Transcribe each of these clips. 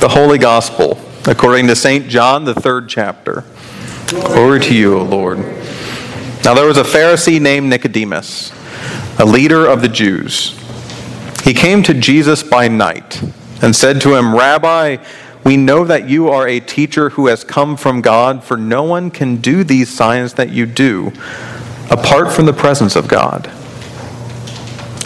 The Holy Gospel, according to St. John, the third chapter. Glory to you, O Lord. Now there was a Pharisee named Nicodemus, a leader of the Jews. He came to Jesus by night and said to him, Rabbi, we know that you are a teacher who has come from God, for no one can do these signs that you do apart from the presence of God.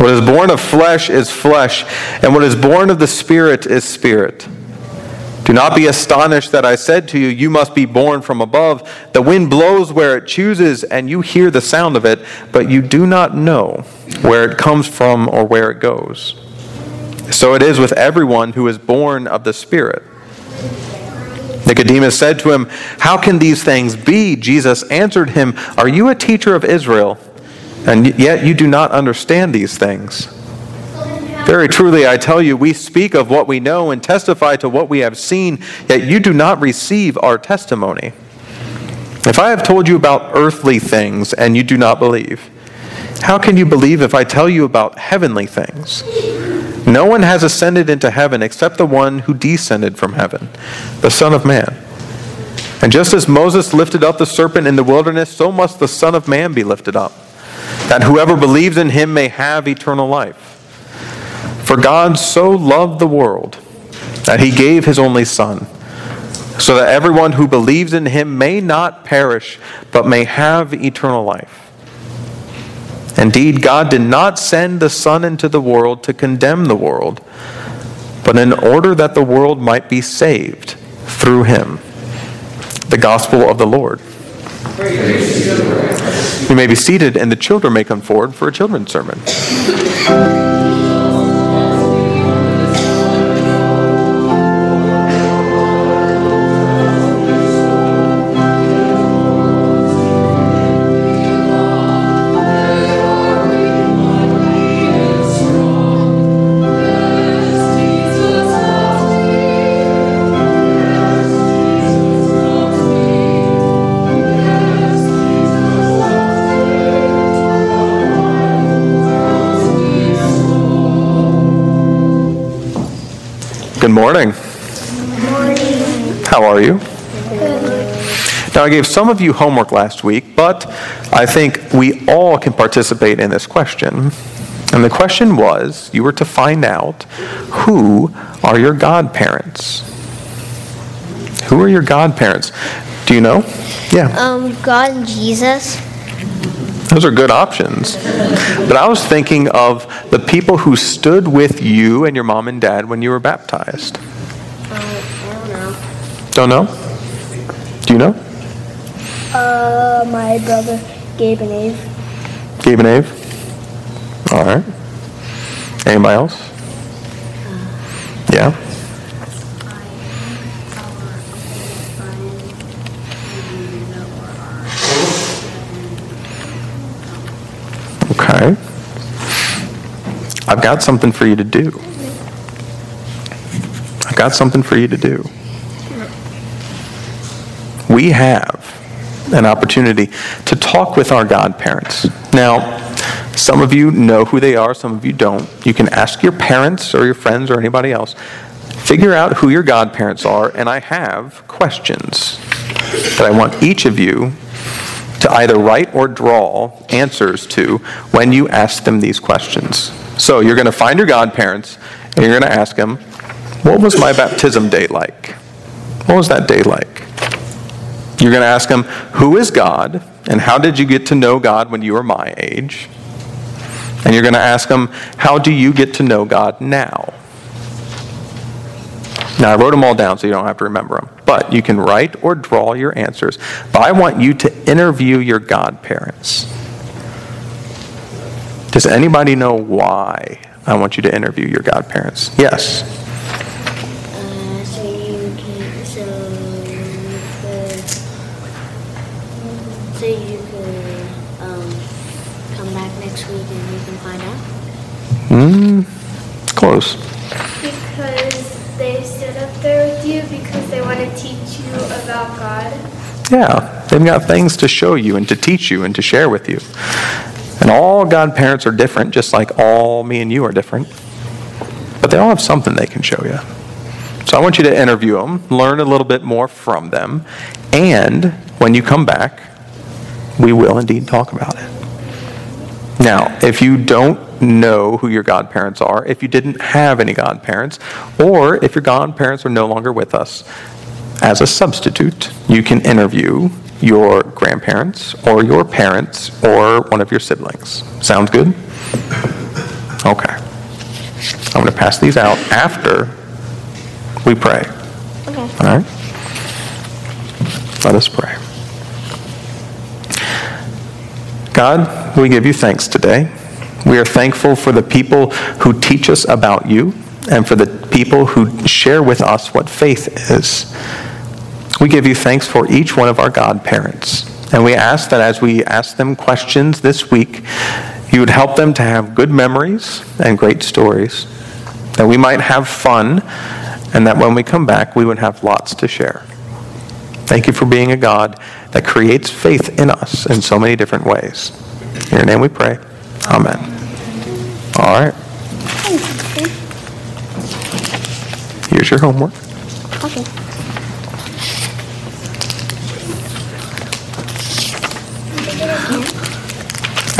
What is born of flesh is flesh, and what is born of the Spirit is spirit. Do not be astonished that I said to you, You must be born from above. The wind blows where it chooses, and you hear the sound of it, but you do not know where it comes from or where it goes. So it is with everyone who is born of the Spirit. Nicodemus said to him, How can these things be? Jesus answered him, Are you a teacher of Israel? And yet you do not understand these things. Very truly, I tell you, we speak of what we know and testify to what we have seen, yet you do not receive our testimony. If I have told you about earthly things and you do not believe, how can you believe if I tell you about heavenly things? No one has ascended into heaven except the one who descended from heaven, the Son of Man. And just as Moses lifted up the serpent in the wilderness, so must the Son of Man be lifted up that whoever believes in him may have eternal life. For God so loved the world that he gave his only Son, so that everyone who believes in him may not perish, but may have eternal life. Indeed, God did not send the Son into the world to condemn the world, but in order that the world might be saved through him. The Gospel of the Lord. You may be seated, and the children may come forward for a children's sermon. Good morning. How are you? Now, I gave some of you homework last week, but I think we all can participate in this question. And the question was you were to find out who are your godparents? Who are your godparents? Do you know? Yeah. Um, God and Jesus. Those are good options. But I was thinking of the people who stood with you and your mom and dad when you were baptized. Uh, I don't know. Don't know? Do you know? Uh, my brother Gabe and Ave. Gabe and Ave? All right. Anybody else? Yeah? I've got something for you to do. I've got something for you to do. We have an opportunity to talk with our godparents. Now, some of you know who they are, some of you don't. You can ask your parents or your friends or anybody else. Figure out who your godparents are, and I have questions that I want each of you to either write or draw answers to when you ask them these questions. So you're going to find your godparents and you're going to ask them, What was my baptism day like? What was that day like? You're going to ask them, Who is God? And how did you get to know God when you were my age? And you're going to ask them, How do you get to know God now? Now, I wrote them all down so you don't have to remember them. But you can write or draw your answers. But I want you to interview your godparents. Does anybody know why I want you to interview your godparents? Yes. Uh, so you can, so you could, So you could um, come back next week and we can find out? Hmm, close. You because they want to teach you about God. Yeah, they've got things to show you and to teach you and to share with you. And all godparents are different, just like all me and you are different. But they all have something they can show you. So I want you to interview them, learn a little bit more from them, and when you come back, we will indeed talk about it. Now, if you don't know who your godparents are, if you didn't have any godparents, or if your godparents are no longer with us, as a substitute, you can interview your grandparents or your parents or one of your siblings. Sounds good? Okay. I'm going to pass these out after we pray. Okay. All right? Let us pray. God, we give you thanks today. We are thankful for the people who teach us about you and for the people who share with us what faith is. We give you thanks for each one of our godparents. And we ask that as we ask them questions this week, you would help them to have good memories and great stories, that we might have fun, and that when we come back, we would have lots to share. Thank you for being a God that creates faith in us in so many different ways. In your name we pray. Amen. All right. Here's your homework. Okay.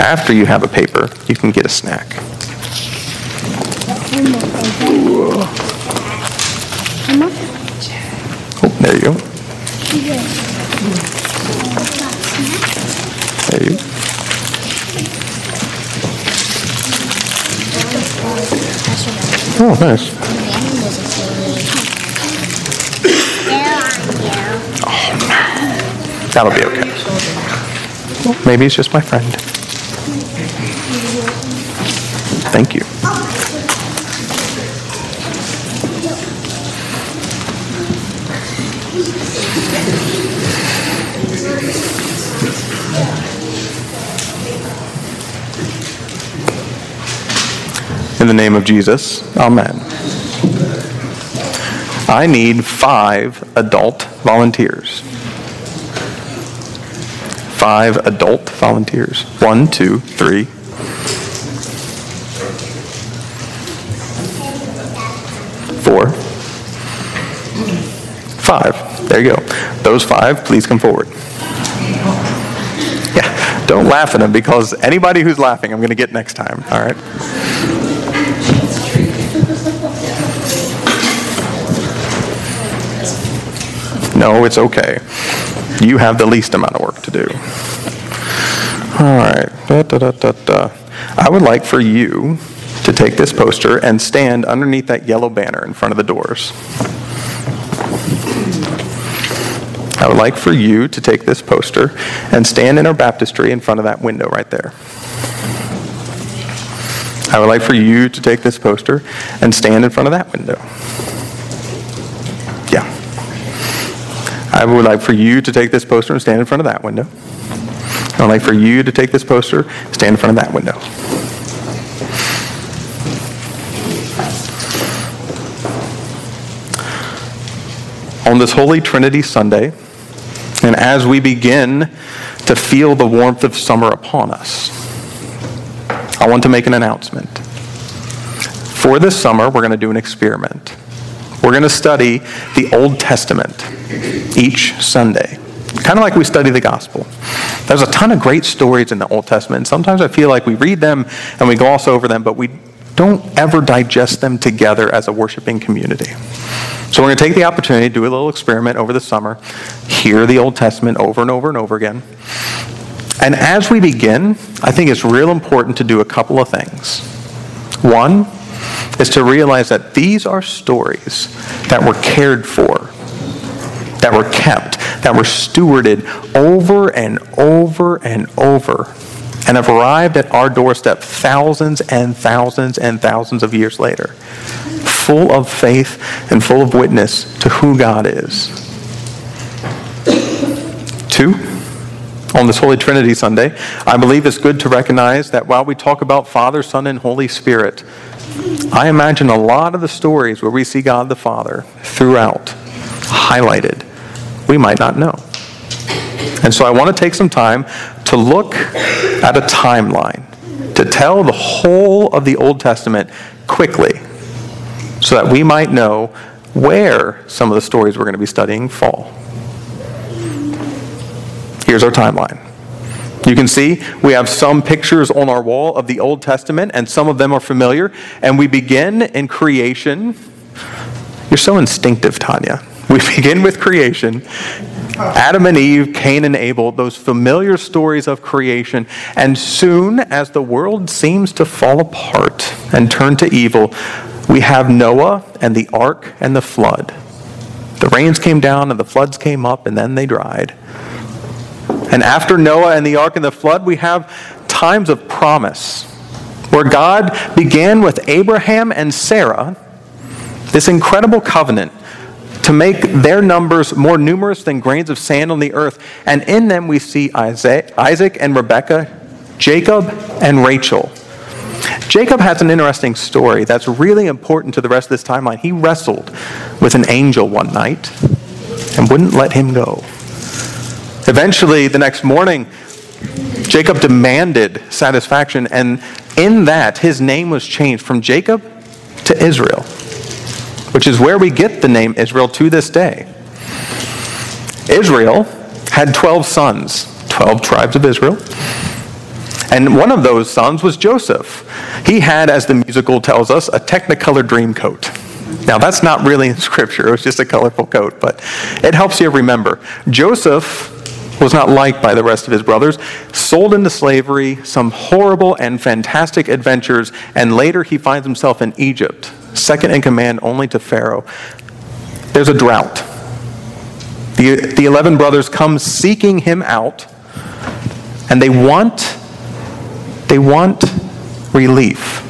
After you have a paper, you can get a snack. Oh, there you go. There you go. Oh, nice. That'll be okay. Maybe it's just my friend. Thank you. The name of Jesus, amen. I need five adult volunteers. Five adult volunteers. One, two, three. Four. Five. There you go. Those five, please come forward. Yeah, don't laugh at them because anybody who's laughing, I'm going to get next time. All right? No, it's okay. You have the least amount of work to do. All right. Da, da, da. I would like for you to take this poster and stand underneath that yellow banner in front of the doors. I would like for you to take this poster and stand in our baptistry in front of that window right there. I would like for you to take this poster and stand in front of that window. I would like for you to take this poster and stand in front of that window. I would like for you to take this poster, stand in front of that window. On this Holy Trinity Sunday, and as we begin to feel the warmth of summer upon us, I want to make an announcement. For this summer, we're going to do an experiment. We're going to study the Old Testament each Sunday, kind of like we study the gospel. There's a ton of great stories in the Old Testament, and sometimes I feel like we read them and we gloss over them, but we don't ever digest them together as a worshiping community. So we're going to take the opportunity to do a little experiment over the summer, hear the Old Testament over and over and over again. And as we begin, I think it's real important to do a couple of things. One is to realize that these are stories that were cared for, that were kept, that were stewarded over and over and over, and have arrived at our doorstep thousands and thousands and thousands of years later, full of faith and full of witness to who God is. Two, on this Holy Trinity Sunday, I believe it's good to recognize that while we talk about Father, Son, and Holy Spirit, I imagine a lot of the stories where we see God the Father throughout highlighted, we might not know. And so I want to take some time to look at a timeline, to tell the whole of the Old Testament quickly, so that we might know where some of the stories we're going to be studying fall. Here's our timeline. You can see we have some pictures on our wall of the Old Testament, and some of them are familiar. And we begin in creation. You're so instinctive, Tanya. We begin with creation. Adam and Eve, Cain and Abel, those familiar stories of creation. And soon as the world seems to fall apart and turn to evil, we have Noah and the ark and the flood. The rains came down and the floods came up and then they dried. And after Noah and the ark and the flood, we have times of promise where God began with Abraham and Sarah this incredible covenant to make their numbers more numerous than grains of sand on the earth. And in them we see Isaac, and Rebekah, Jacob and Rachel. Jacob has an interesting story that's really important to the rest of this timeline. He wrestled with an angel one night and wouldn't let him go. Eventually, the next morning, Jacob demanded satisfaction, and in that, his name was changed from Jacob to Israel, which is where we get the name Israel to this day. Israel had 12 sons, 12 tribes of Israel. And one of those sons was Joseph. He had, as the musical tells us, a technicolor dream coat. Now, that's not really in Scripture, it was just a colorful coat, but it helps you remember. Joseph was not liked by the rest of his brothers, sold into slavery, some horrible and fantastic adventures, and later he finds himself in Egypt, second in command only to Pharaoh. There's a drought. The, the 11 brothers come seeking him out, and they want, they want relief.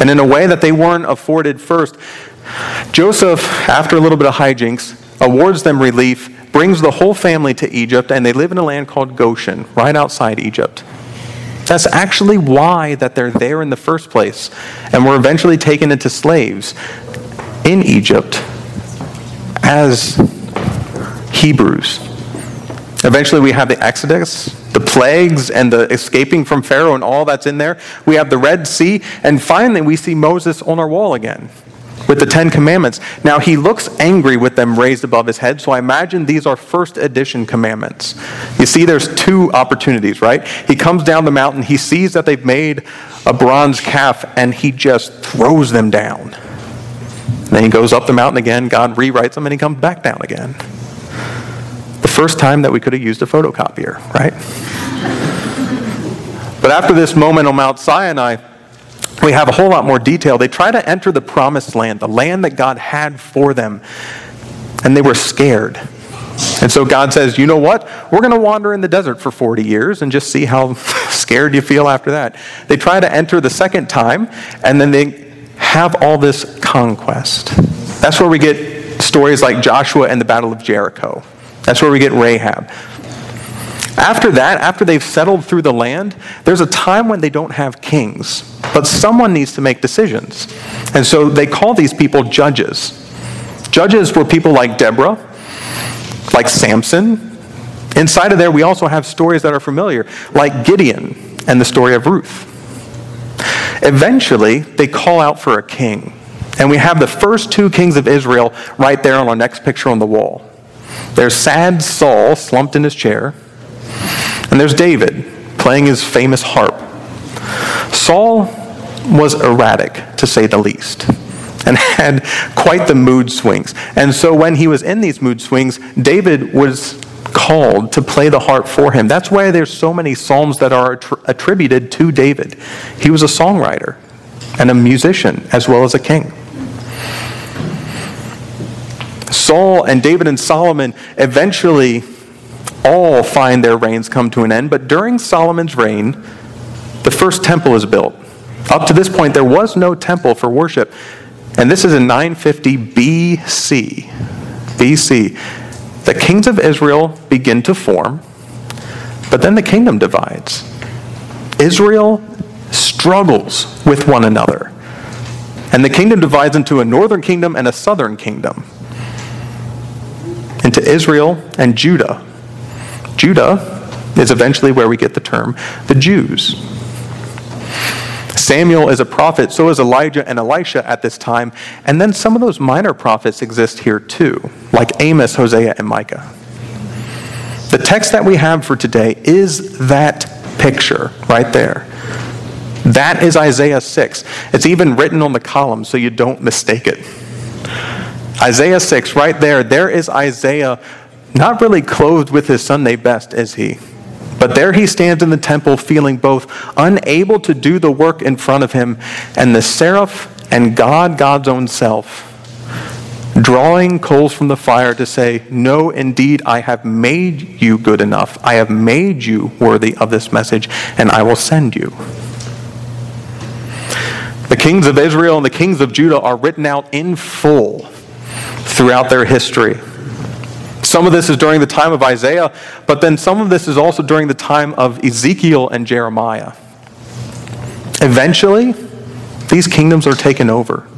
And in a way that they weren't afforded first, Joseph, after a little bit of hijinks, awards them relief brings the whole family to Egypt, and they live in a land called Goshen, right outside Egypt. That's actually why that they're there in the first place, and were eventually taken into slaves in Egypt as Hebrews. Eventually, we have the Exodus, the plagues, and the escaping from Pharaoh, and all that's in there. We have the Red Sea, and finally, we see Moses on our wall again with the Ten Commandments. Now, he looks angry with them raised above his head, so I imagine these are first edition commandments. You see, there's two opportunities, right? He comes down the mountain, he sees that they've made a bronze calf, and he just throws them down. then he goes up the mountain again, God rewrites them, and he comes back down again. The first time that we could have used a photocopier, right? But after this moment on Mount Sinai, we have a whole lot more detail. They try to enter the promised land, the land that God had for them, and they were scared. And so God says, You know what? We're going to wander in the desert for 40 years and just see how scared you feel after that. They try to enter the second time, and then they have all this conquest. That's where we get stories like Joshua and the Battle of Jericho. That's where we get Rahab. After that, after they've settled through the land, there's a time when they don't have kings, but someone needs to make decisions. And so they call these people judges. Judges were people like Deborah, like Samson. Inside of there, we also have stories that are familiar, like Gideon and the story of Ruth. Eventually, they call out for a king. And we have the first two kings of Israel right there on our next picture on the wall. There's sad Saul slumped in his chair. And there's David playing his famous harp. Saul was erratic, to say the least, and had quite the mood swings. And so when he was in these mood swings, David was called to play the harp for him. That's why there's so many psalms that are attributed to David. He was a songwriter and a musician as well as a king. Saul and David and Solomon eventually all find their reigns come to an end, but during Solomon's reign, the first temple is built. Up to this point, there was no temple for worship. And this is in 950 BC. BC. The kings of Israel begin to form. But then the kingdom divides. Israel struggles with one another. And the kingdom divides into a northern kingdom and a southern kingdom. Into Israel and Judah. Judah is eventually where we get the term the Jews. Samuel is a prophet, so is Elijah and Elisha at this time, and then some of those minor prophets exist here too, like Amos, Hosea, and Micah. The text that we have for today is that picture right there. That is Isaiah 6. It's even written on the column so you don't mistake it. Isaiah 6, right there, there is Isaiah, not really clothed with his Sunday best, is he? But there he stands in the temple feeling both unable to do the work in front of him and the seraph and God, God's own self, drawing coals from the fire to say, No, indeed, I have made you good enough. I have made you worthy of this message, and I will send you. The kings of Israel and the kings of Judah are written out in full throughout their history. Some of this is during the time of Isaiah, but then some of this is also during the time of Ezekiel and Jeremiah. Eventually, these kingdoms are taken over.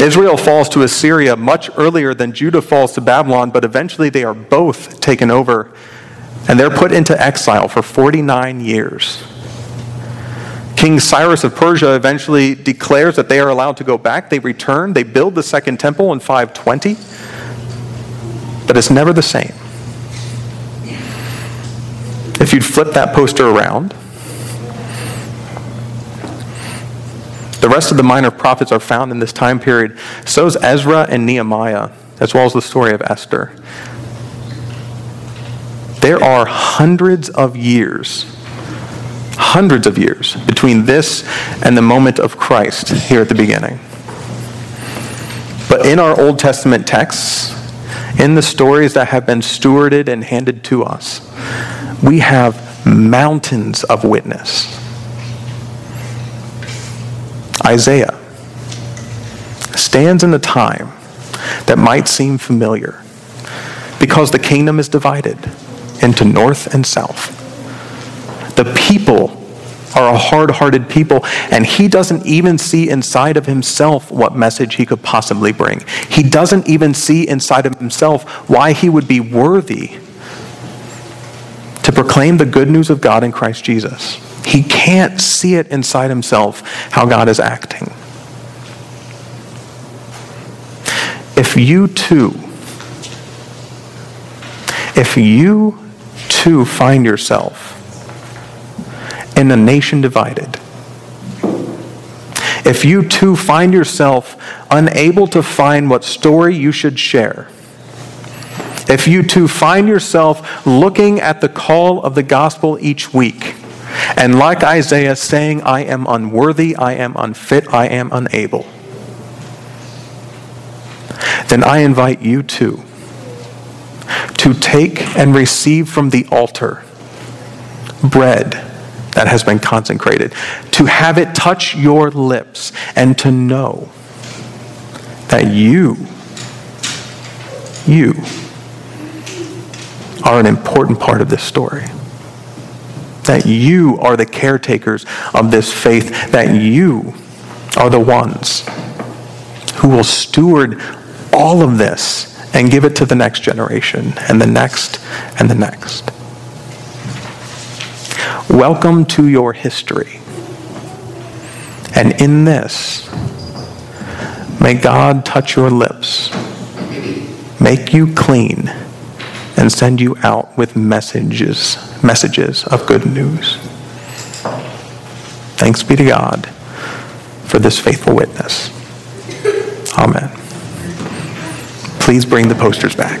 Israel falls to Assyria much earlier than Judah falls to Babylon, but eventually they are both taken over and they're put into exile for 49 years. King Cyrus of Persia eventually declares that they are allowed to go back. They return, they build the second temple in 520, but it's never the same. If you'd flip that poster around, the rest of the minor prophets are found in this time period. So is Ezra and Nehemiah, as well as the story of Esther. There are hundreds of years hundreds of years between this and the moment of Christ here at the beginning. But in our Old Testament texts, in the stories that have been stewarded and handed to us, we have mountains of witness. Isaiah stands in a time that might seem familiar because the kingdom is divided into north and south. The people are a hard hearted people, and he doesn't even see inside of himself what message he could possibly bring. He doesn't even see inside of himself why he would be worthy to proclaim the good news of God in Christ Jesus. He can't see it inside himself how God is acting. If you too, if you too find yourself in a nation divided. If you too find yourself unable to find what story you should share, if you too find yourself looking at the call of the gospel each week, and like Isaiah saying, I am unworthy, I am unfit, I am unable, then I invite you too to take and receive from the altar bread that has been consecrated, to have it touch your lips, and to know that you, you are an important part of this story. That you are the caretakers of this faith, that you are the ones who will steward all of this and give it to the next generation and the next and the next. Welcome to your history. And in this, may God touch your lips, make you clean, and send you out with messages, messages of good news. Thanks be to God for this faithful witness. Amen. Please bring the posters back.